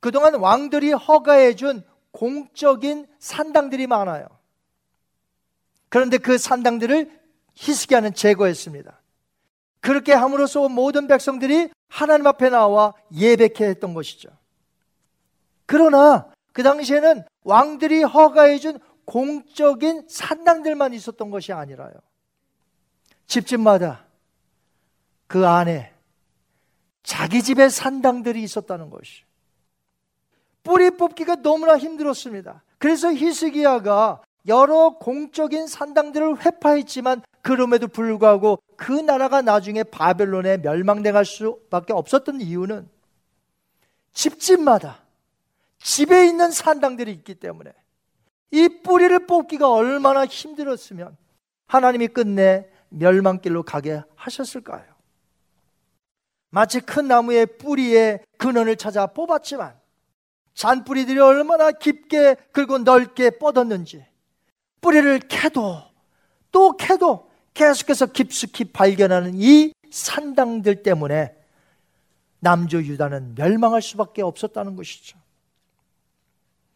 Speaker 3: 그동안 왕들이 허가해준 공적인 산당들이 많아요. 그런데 그 산당들을 히스기야는 제거했습니다. 그렇게 함으로써 모든 백성들이 하나님 앞에 나와 예배케 했던 것이죠. 그러나 그 당시에는 왕들이 허가해준 공적인 산당들만 있었던 것이 아니라요. 집집마다 그 안에 자기 집의 산당들이 있었다는 것이. 뿌리 뽑기가 너무나 힘들었습니다. 그래서 히스기야가 여러 공적인 산당들을 회파했지만 그럼에도 불구하고 그 나라가 나중에 바벨론에 멸망당할 수밖에 없었던 이유는 집집마다 집에 있는 산당들이 있기 때문에 이 뿌리를 뽑기가 얼마나 힘들었으면 하나님이 끝내 멸망길로 가게 하셨을까요? 마치 큰 나무의 뿌리에 근원을 찾아 뽑았지만 잔뿌리들이 얼마나 깊게 그리고 넓게 뻗었는지 뿌리를 캐도 또 캐도 계속해서 깊숙이 발견하는 이 산당들 때문에 남조 유다는 멸망할 수밖에 없었다는 것이죠.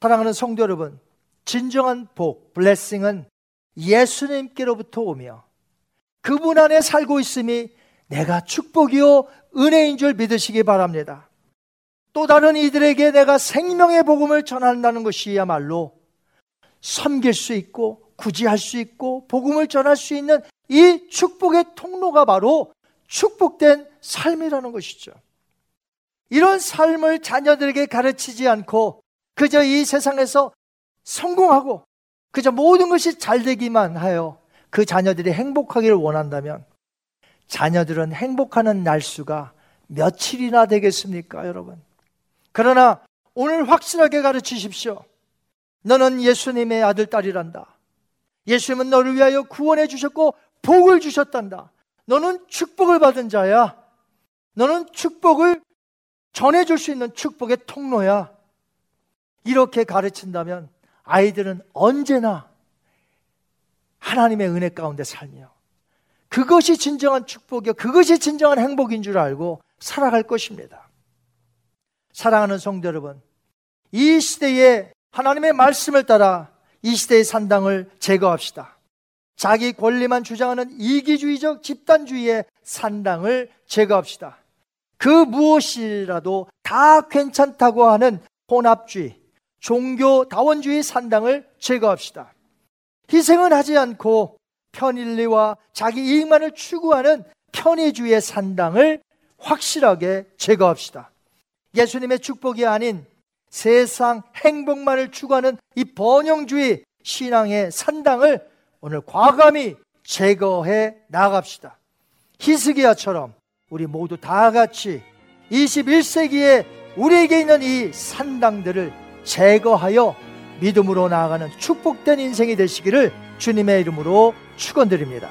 Speaker 3: 사랑하는 성도 여러분, 진정한 복, 블레싱은 예수님께로부터 오며 그분 안에 살고 있음이 내가 축복이요 은혜인 줄 믿으시기 바랍니다. 또 다른 이들에게 내가 생명의 복음을 전한다는 것이야말로 섬길 수 있고 구지할 수 있고 복음을 전할 수 있는 이 축복의 통로가 바로 축복된 삶이라는 것이죠. 이런 삶을 자녀들에게 가르치지 않고 그저 이 세상에서 성공하고 그저 모든 것이 잘 되기만 하여 그 자녀들이 행복하기를 원한다면 자녀들은 행복하는 날수가 며칠이나 되겠습니까, 여러분? 그러나 오늘 확실하게 가르치십시오. 너는 예수님의 아들, 딸이란다. 예수님은 너를 위하여 구원해 주셨고 복을 주셨단다. 너는 축복을 받은 자야. 너는 축복을 전해줄 수 있는 축복의 통로야. 이렇게 가르친다면 아이들은 언제나 하나님의 은혜 가운데 살며
Speaker 4: 그것이 진정한 축복이요. 그것이 진정한 행복인 줄 알고 살아갈 것입니다. 사랑하는 성도 여러분, 이 시대에 하나님의 말씀을 따라 이 시대의 산당을 제거합시다. 자기 권리만 주장하는 이기주의적 집단주의의 산당을 제거합시다. 그 무엇이라도 다 괜찮다고 하는 혼합주의, 종교 다원주의 산당을 제거합시다. 희생은 하지 않고 편일리와 자기 이익만을 추구하는 편의주의 산당을 확실하게 제거합시다. 예수님의 축복이 아닌 세상 행복만을 추구하는 이 번영주의 신앙의 산당을 오늘 과감히 제거해 나갑시다. 히스기야처럼 우리 모두 다 같이 21세기에 우리에게 있는 이 산당들을 제거하여 믿음으로 나아가는 축복된 인생이 되시기를 주님의 이름으로 축원드립니다.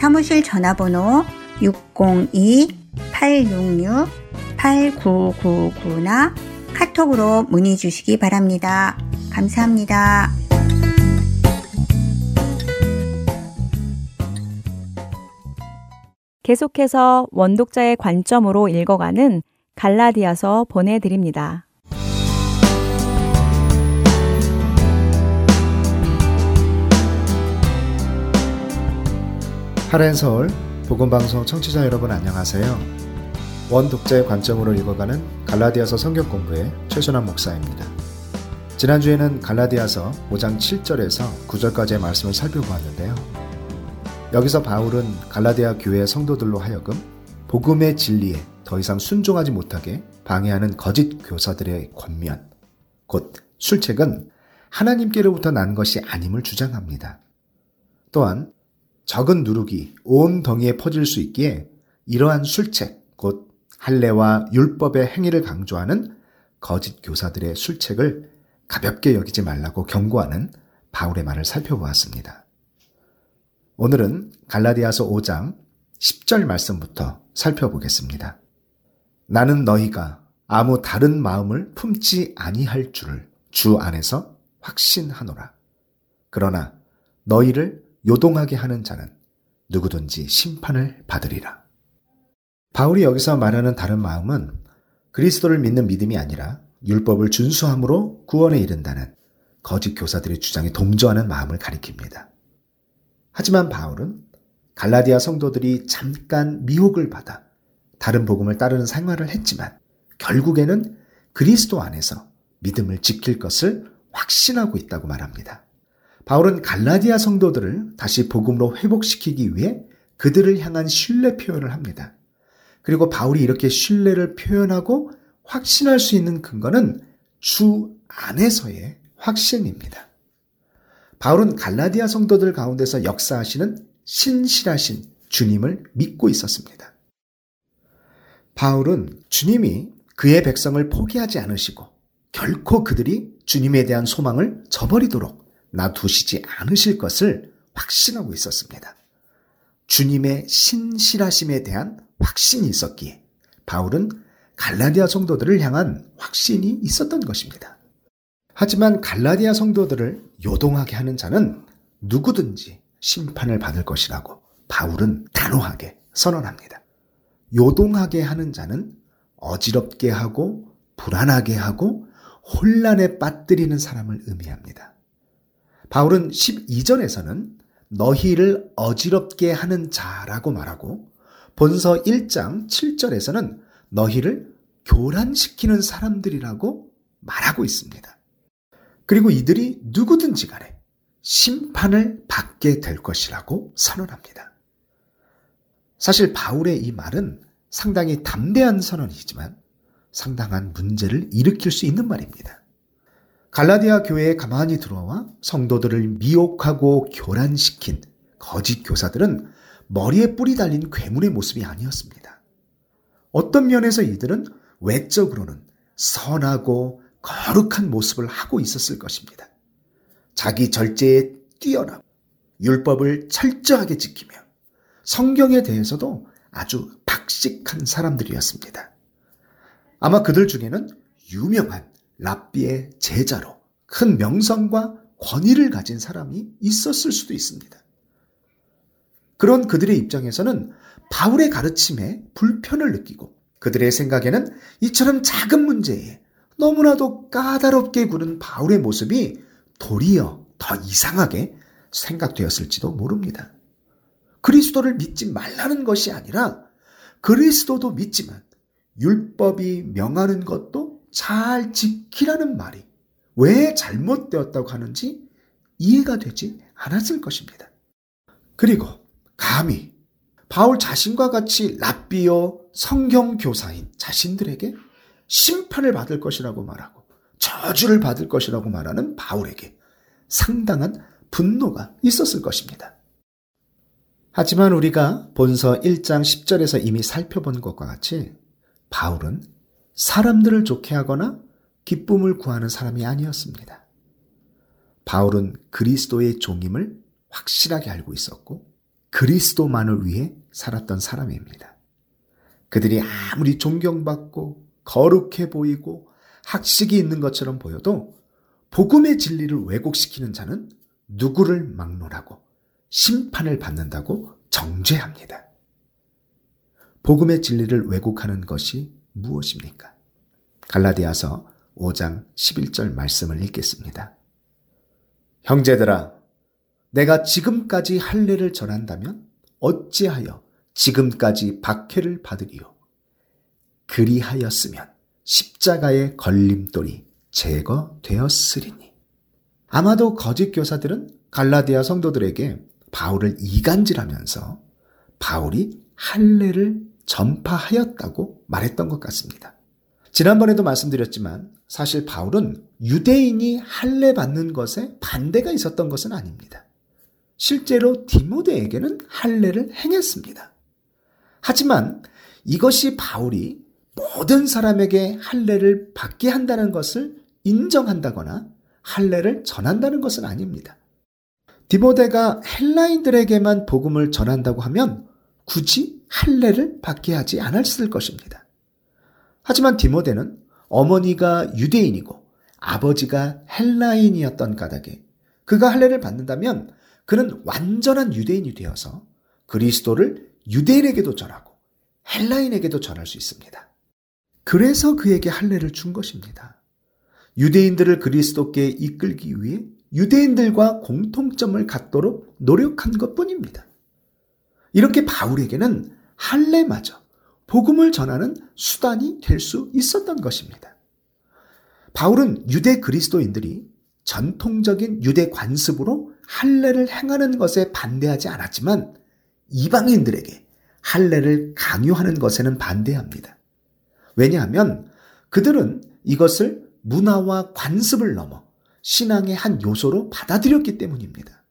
Speaker 5: 사무실 전화번호 602-866-8999나 카톡으로 문의 주시기 바랍니다. 감사합니다.
Speaker 2: 계속해서 원독자의 관점으로 읽어가는 갈라디아서 보내드립니다.
Speaker 6: 하렌서울 복음방송 청취자 여러분 안녕하세요. 원독자의 관점으로 읽어가는 갈라디아서 성경 공부의 최순환 목사입니다. 지난주에는 갈라디아서 5장 7절에서 9절까지의 말씀을 살펴보았는데요. 여기서 바울은 갈라디아 교회 성도들로 하여금 복음의 진리에 더 이상 순종하지 못하게 방해하는 거짓 교사들의 권면, 곧 술책은 하나님께로부터 난 것이 아님을 주장합니다. 또한 적은 누룩이 온 덩이에 퍼질 수 있기에 이러한 술책, 곧 할례와 율법의 행위를 강조하는 거짓 교사들의 술책을 가볍게 여기지 말라고 경고하는 바울의 말을 살펴보았습니다. 오늘은 갈라디아서 5장 10절 말씀부터 살펴보겠습니다. 나는 너희가 아무 다른 마음을 품지 아니할 줄을 주 안에서 확신하노라. 그러나 너희를 요동하게 하는 자는 누구든지 심판을 받으리라. 바울이 여기서 말하는 다른 마음은 그리스도를 믿는 믿음이 아니라 율법을 준수함으로 구원에 이른다는 거짓 교사들의 주장에 동조하는 마음을 가리킵니다. 하지만 바울은 갈라디아 성도들이 잠깐 미혹을 받아 다른 복음을 따르는 생활을 했지만 결국에는 그리스도 안에서 믿음을 지킬 것을 확신하고 있다고 말합니다. 바울은 갈라디아 성도들을 다시 복음으로 회복시키기 위해 그들을 향한 신뢰 표현을 합니다. 그리고 바울이 이렇게 신뢰를 표현하고 확신할 수 있는 근거는 주 안에서의 확신입니다. 바울은 갈라디아 성도들 가운데서 역사하시는 신실하신 주님을 믿고 있었습니다. 바울은 주님이 그의 백성을 포기하지 않으시고 결코 그들이 주님에 대한 소망을 저버리도록 놔두시지 않으실 것을 확신하고 있었습니다. 주님의 신실하심에 대한 확신이 있었기에 바울은 갈라디아 성도들을 향한 확신이 있었던 것입니다. 하지만 갈라디아 성도들을 요동하게 하는 자는 누구든지 심판을 받을 것이라고 바울은 단호하게 선언합니다. 요동하게 하는 자는 어지럽게 하고 불안하게 하고 혼란에 빠뜨리는 사람을 의미합니다. 바울은 12절에서는 너희를 어지럽게 하는 자라고 말하고 본서 1장 7절에서는 너희를 교란시키는 사람들이라고 말하고 있습니다. 그리고 이들이 누구든지 간에 심판을 받게 될 것이라고 선언합니다. 사실 바울의 이 말은 상당히 담대한 선언이지만 상당한 문제를 일으킬 수 있는 말입니다. 갈라디아 교회에 가만히 들어와 성도들을 미혹하고 교란시킨 거짓 교사들은 머리에 뿔이 달린 괴물의 모습이 아니었습니다. 어떤 면에서 이들은 외적으로는 선하고 거룩한 모습을 하고 있었을 것입니다. 자기 절제에 뛰어나고 율법을 철저하게 지키며 성경에 대해서도 아주 박식한 사람들이었습니다. 아마 그들 중에는 유명한 랍비의 제자로 큰 명성과 권위를 가진 사람이 있었을 수도 있습니다. 그런 그들의 입장에서는 바울의 가르침에 불편을 느끼고 그들의 생각에는 이처럼 작은 문제에 너무나도 까다롭게 구는 바울의 모습이 도리어 더 이상하게 생각되었을지도 모릅니다. 그리스도를 믿지 말라는 것이 아니라 그리스도도 믿지만 율법이 명하는 것도 잘 지키라는 말이 왜 잘못되었다고 하는지 이해가 되지 않았을 것입니다. 그리고 감히 바울 자신과 같이 랍비어 성경 교사인 자신들에게 심판을 받을 것이라고 말하고 저주를 받을 것이라고 말하는 바울에게 상당한 분노가 있었을 것입니다. 하지만 우리가 본서 1장 10절에서 이미 살펴본 것과 같이 바울은 사람들을 좋게 하거나 기쁨을 구하는 사람이 아니었습니다. 바울은 그리스도의 종임을 확실하게 알고 있었고 그리스도만을 위해 살았던 사람입니다. 그들이 아무리 존경받고 거룩해 보이고 학식이 있는 것처럼 보여도 복음의 진리를 왜곡시키는 자는 누구를 막론하고 심판을 받는다고 정죄합니다. 복음의 진리를 왜곡하는 것이 무엇입니까? 갈라디아서 5장 11절 말씀을 읽겠습니다. 형제들아, 내가 지금까지 할례를 전한다면 어찌하여 지금까지 박해를 받으리요? 그리하였으면 십자가의 걸림돌이 제거되었으리니. 아마도 거짓 교사들은 갈라디아 성도들에게 바울을 이간질하면서 바울이 할례를 전파하였다고 말했던 것 같습니다. 지난번에도 말씀드렸지만 사실 바울은 유대인이 할례 받는 것에 반대가 있었던 것은 아닙니다. 실제로 디모데에게는 할례를 행했습니다. 하지만 이것이 바울이 모든 사람에게 할례를 받게 한다는 것을 인정한다거나 할례를 전한다는 것은 아닙니다. 디모데가 헬라인들에게만 복음을 전한다고 하면 굳이 할례를 받게 하지 않았을 것입니다. 하지만 디모데는 어머니가 유대인이고 아버지가 헬라인이었던 까닭에 그가 할례를 받는다면 그는 완전한 유대인이 되어서 그리스도를 유대인에게도 전하고 헬라인에게도 전할 수 있습니다. 그래서 그에게 할례를 준 것입니다. 유대인들을 그리스도께 이끌기 위해 유대인들과 공통점을 갖도록 노력한 것 뿐입니다. 이렇게 바울에게는 할례마저 복음을 전하는 수단이 될 수 있었던 것입니다. 바울은 유대 그리스도인들이 전통적인 유대 관습으로 할례를 행하는 것에 반대하지 않았지만 이방인들에게 할례를 강요하는 것에는 반대합니다. 왜냐하면 그들은 이것을 문화와 관습을 넘어 신앙의 한 요소로 받아들였기 때문입니다.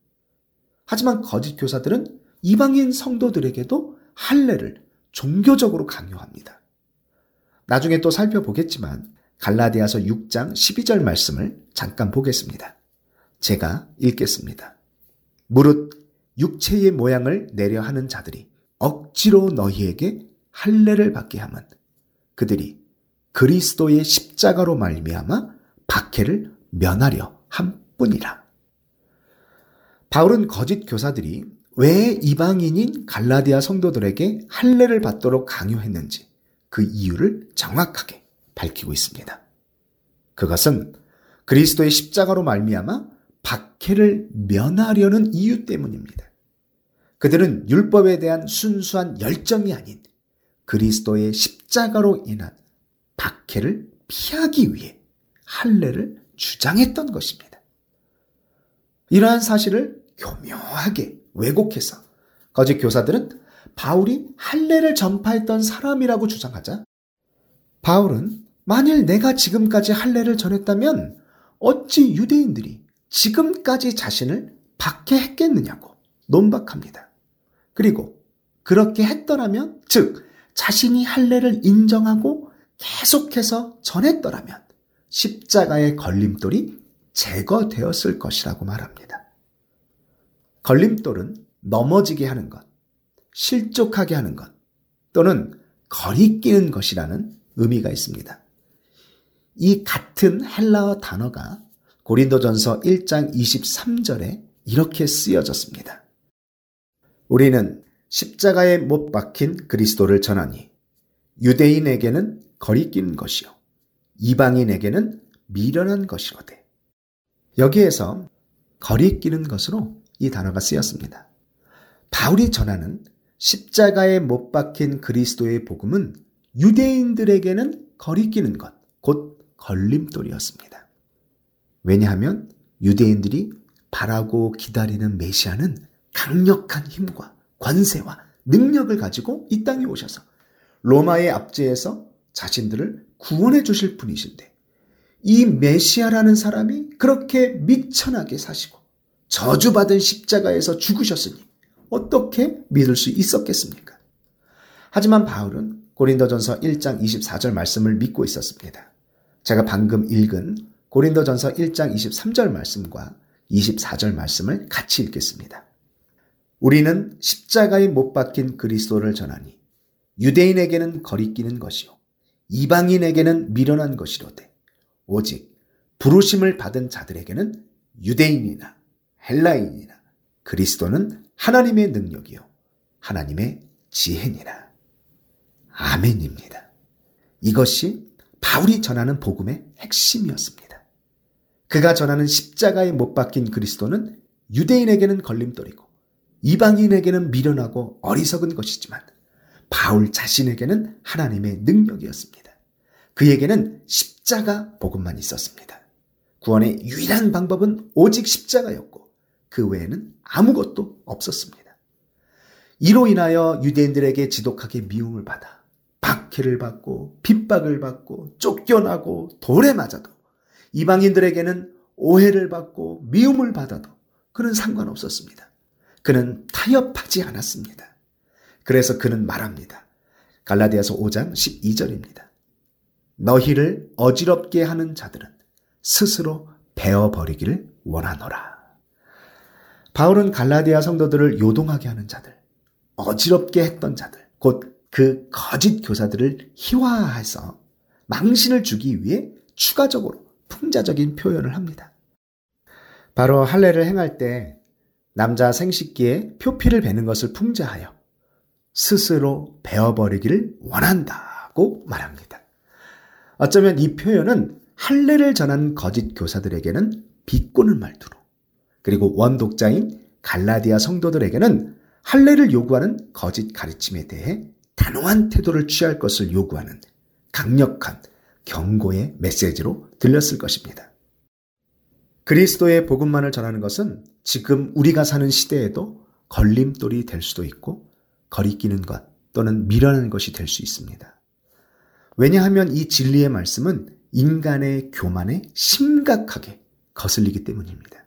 Speaker 6: 하지만 거짓 교사들은 이방인 성도들에게도 할례를 종교적으로 강요합니다. 나중에 또 살펴보겠지만 갈라디아서 6장 12절 말씀을 잠깐 보겠습니다. 제가 읽겠습니다. 무릇 육체의 모양을 내려 하는 자들이 억지로 너희에게 할례를 받게 함은 그들이 그리스도의 십자가로 말미암아 박해를 면하려 함뿐이라. 바울은 거짓 교사들이 왜 이방인인 갈라디아 성도들에게 할례를 받도록 강요했는지 그 이유를 정확하게 밝히고 있습니다. 그것은 그리스도의 십자가로 말미암아 박해를 면하려는 이유 때문입니다. 그들은 율법에 대한 순수한 열정이 아닌 그리스도의 십자가로 인한 박해를 피하기 위해 할례를 주장했던 것입니다. 이러한 사실을 교묘하게 왜곡해서 거짓 교사들은 바울이 할례를 전파했던 사람이라고 주장하자 바울은 만일 내가 지금까지 할례를 전했다면 어찌 유대인들이 지금까지 자신을 박해했겠느냐고 논박합니다. 그리고 그렇게 했더라면 즉 자신이 할례를 인정하고 계속해서 전했더라면 십자가의 걸림돌이 제거되었을 것이라고 말합니다. 걸림돌은 넘어지게 하는 것, 실족하게 하는 것, 또는 거리끼는 것이라는 의미가 있습니다. 이 같은 헬라어 단어가 고린도전서 1장 23절에 이렇게 쓰여졌습니다. 우리는 십자가에 못 박힌 그리스도를 전하니 유대인에게는 거리끼는 것이요 이방인에게는 미련한 것이로되 여기에서 거리끼는 것으로 이 단어가 쓰였습니다. 바울이 전하는 십자가에 못 박힌 그리스도의 복음은 유대인들에게는 거리끼는 것, 곧 걸림돌이었습니다. 왜냐하면 유대인들이 바라고 기다리는 메시아는 강력한 힘과 권세와 능력을 가지고 이 땅에 오셔서 로마의 압제에서 자신들을 구원해 주실 분이신데 이 메시아라는 사람이 그렇게 미천하게 사시고 저주받은 십자가에서 죽으셨으니 어떻게 믿을 수 있었겠습니까? 하지만 바울은 고린도전서 1장 24절 말씀을 믿고 있었습니다. 제가 방금 읽은 고린도전서 1장 23절 말씀과 24절 말씀을 같이 읽겠습니다. 우리는 십자가에 못 박힌 그리스도를 전하니 유대인에게는 거리끼는 것이요 이방인에게는 미련한 것이로되 오직 부르심을 받은 자들에게는 유대인이나 헬라인이나 그리스도는 하나님의 능력이요 하나님의 지혜니라. 아멘입니다. 이것이 바울이 전하는 복음의 핵심이었습니다. 그가 전하는 십자가에 못 박힌 그리스도는 유대인에게는 걸림돌이고 이방인에게는 미련하고 어리석은 것이지만 바울 자신에게는 하나님의 능력이었습니다. 그에게는 십자가 복음만 있었습니다. 구원의 유일한 방법은 오직 십자가였고 그 외에는 아무것도 없었습니다. 이로 인하여 유대인들에게 지독하게 미움을 받아 박해를 받고 핍박을 받고 쫓겨나고 돌에 맞아도 이방인들에게는 오해를 받고 미움을 받아도 그는 상관없었습니다. 그는 타협하지 않았습니다. 그래서 그는 말합니다. 갈라디아서 5장 12절입니다. 너희를 어지럽게 하는 자들은 스스로 베어버리기를 원하노라. 바울은 갈라디아 성도들을 요동하게 하는 자들, 어지럽게 했던 자들, 곧 그 거짓 교사들을 희화해서 망신을 주기 위해 추가적으로 풍자적인 표현을 합니다. 바로 할례를 행할 때 남자 생식기에 표피를 베는 것을 풍자하여 스스로 베어버리기를 원한다고 말합니다. 어쩌면 이 표현은 할례를 전한 거짓 교사들에게는 비꼬는 말투로 그리고 원독자인 갈라디아 성도들에게는 할례를 요구하는 거짓 가르침에 대해 단호한 태도를 취할 것을 요구하는 강력한 경고의 메시지로 들렸을 것입니다. 그리스도의 복음만을 전하는 것은 지금 우리가 사는 시대에도 걸림돌이 될 수도 있고 거리끼는 것 또는 미련한 것이 될 수 있습니다. 왜냐하면 이 진리의 말씀은 인간의 교만에 심각하게 거슬리기 때문입니다.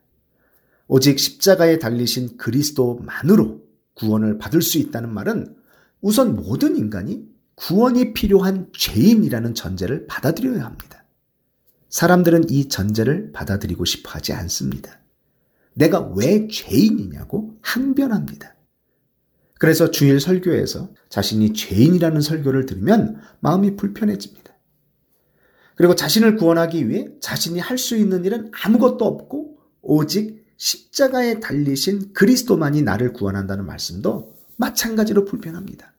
Speaker 6: 오직 십자가에 달리신 그리스도만으로 구원을 받을 수 있다는 말은 우선 모든 인간이 구원이 필요한 죄인이라는 전제를 받아들여야 합니다. 사람들은 이 전제를 받아들이고 싶어 하지 않습니다. 내가 왜 죄인이냐고 항변합니다. 그래서 주일 설교에서 자신이 죄인이라는 설교를 들으면 마음이 불편해집니다. 그리고 자신을 구원하기 위해 자신이 할 수 있는 일은 아무것도 없고 오직 십자가에 달리신 그리스도만이 나를 구원한다는 말씀도 마찬가지로 불편합니다.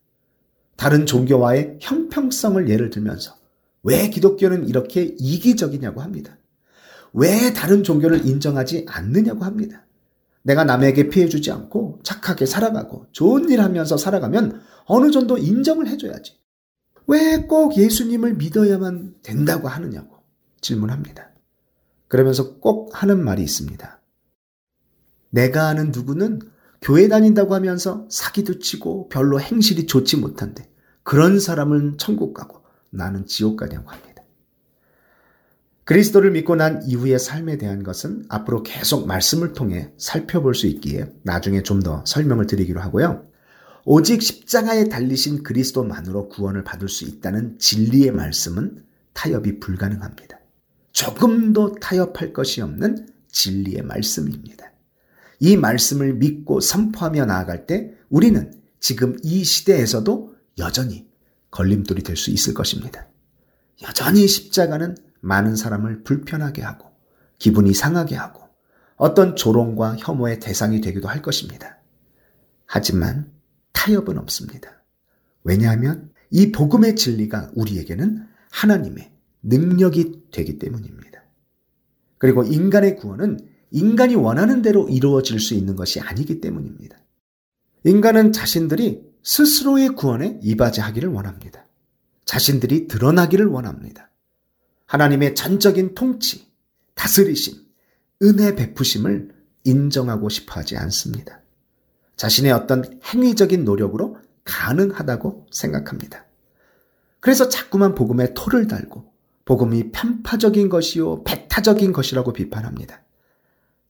Speaker 6: 다른 종교와의 형평성을 예를 들면서 왜 기독교는 이렇게 이기적이냐고 합니다. 왜 다른 종교를 인정하지 않느냐고 합니다. 내가 남에게 피해주지 않고 착하게 살아가고 좋은 일 하면서 살아가면 어느 정도 인정을 해줘야지. 왜 꼭 예수님을 믿어야만 된다고 하느냐고 질문합니다. 그러면서 꼭 하는 말이 있습니다. 내가 아는 누구는 교회 다닌다고 하면서 사기도 치고 별로 행실이 좋지 못한데 그런 사람은 천국 가고 나는 지옥 가냐고 합니다. 그리스도를 믿고 난 이후의 삶에 대한 것은 앞으로 계속 말씀을 통해 살펴볼 수 있기에 나중에 좀 더 설명을 드리기로 하고요. 오직 십자가에 달리신 그리스도만으로 구원을 받을 수 있다는 진리의 말씀은 타협이 불가능합니다. 조금도 타협할 것이 없는 진리의 말씀입니다. 이 말씀을 믿고 선포하며 나아갈 때 우리는 지금 이 시대에서도 여전히 걸림돌이 될 수 있을 것입니다. 여전히 십자가는 많은 사람을 불편하게 하고 기분이 상하게 하고 어떤 조롱과 혐오의 대상이 되기도 할 것입니다. 하지만 타협은 없습니다. 왜냐하면 이 복음의 진리가 우리에게는 하나님의 능력이 되기 때문입니다. 그리고 인간의 구원은 인간이 원하는 대로 이루어질 수 있는 것이 아니기 때문입니다. 인간은 자신들이 스스로의 구원에 이바지하기를 원합니다. 자신들이 드러나기를 원합니다. 하나님의 전적인 통치, 다스리심, 은혜 베푸심을 인정하고 싶어 하지 않습니다. 자신의 어떤 행위적인 노력으로 가능하다고 생각합니다. 그래서 자꾸만 복음에 토를 달고 복음이 편파적인 것이요, 배타적인 것이라고 비판합니다.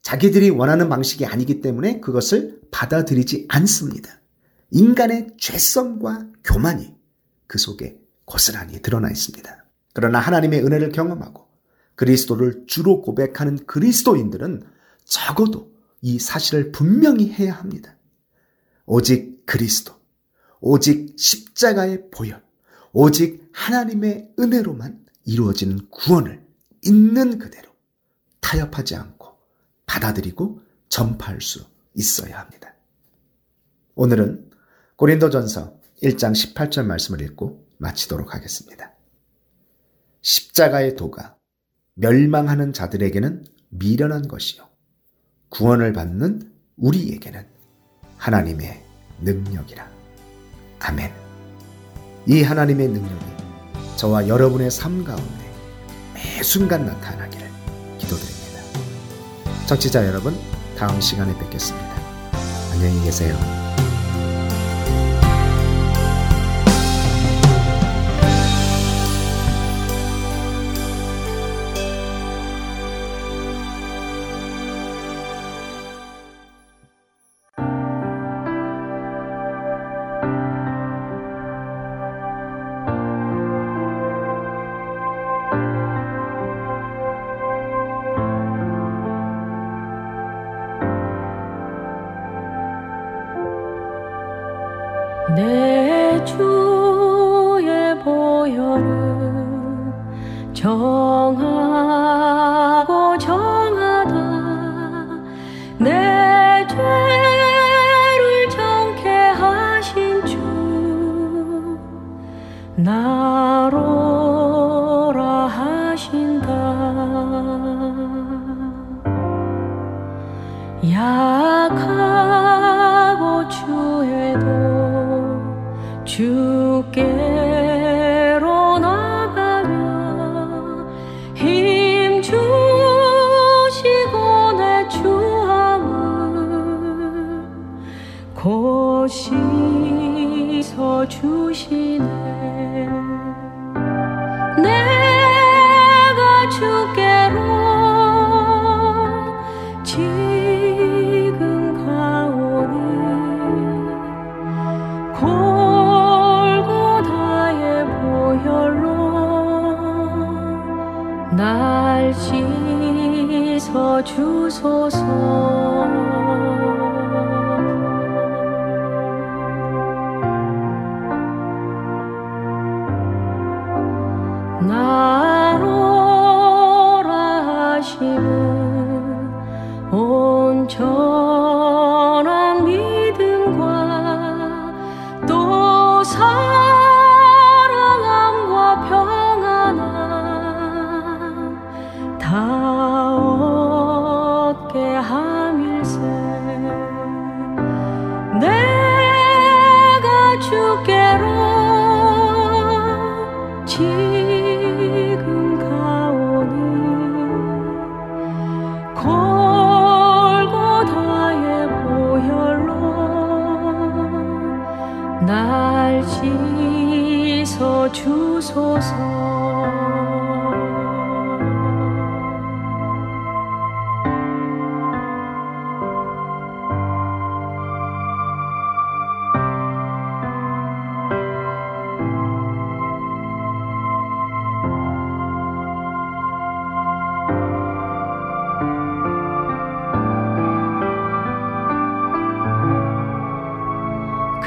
Speaker 6: 자기들이 원하는 방식이 아니기 때문에 그것을 받아들이지 않습니다. 인간의 죄성과 교만이 그 속에 고스란히 드러나 있습니다. 그러나 하나님의 은혜를 경험하고 그리스도를 주로 고백하는 그리스도인들은 적어도 이 사실을 분명히 해야 합니다. 오직 그리스도, 오직 십자가의 보혈, 오직 하나님의 은혜로만 이루어지는 구원을 있는 그대로 타협하지 않고 받아들이고 전파할 수 있어야 합니다. 오늘은 고린도전서 1장 18절 말씀을 읽고 마치도록 하겠습니다. 십자가의 도가 멸망하는 자들에게는 미련한 것이요. 구원을 받는 우리에게는 하나님의 능력이라. 아멘. 이 하나님의 능력이 저와 여러분의 삶 가운데 매 순간 기도드립니다. 청취자 여러분, 다음 시간에 뵙겠습니다. 안녕히 계세요.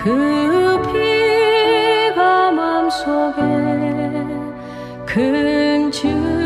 Speaker 7: 그 피가 맘속에 큰증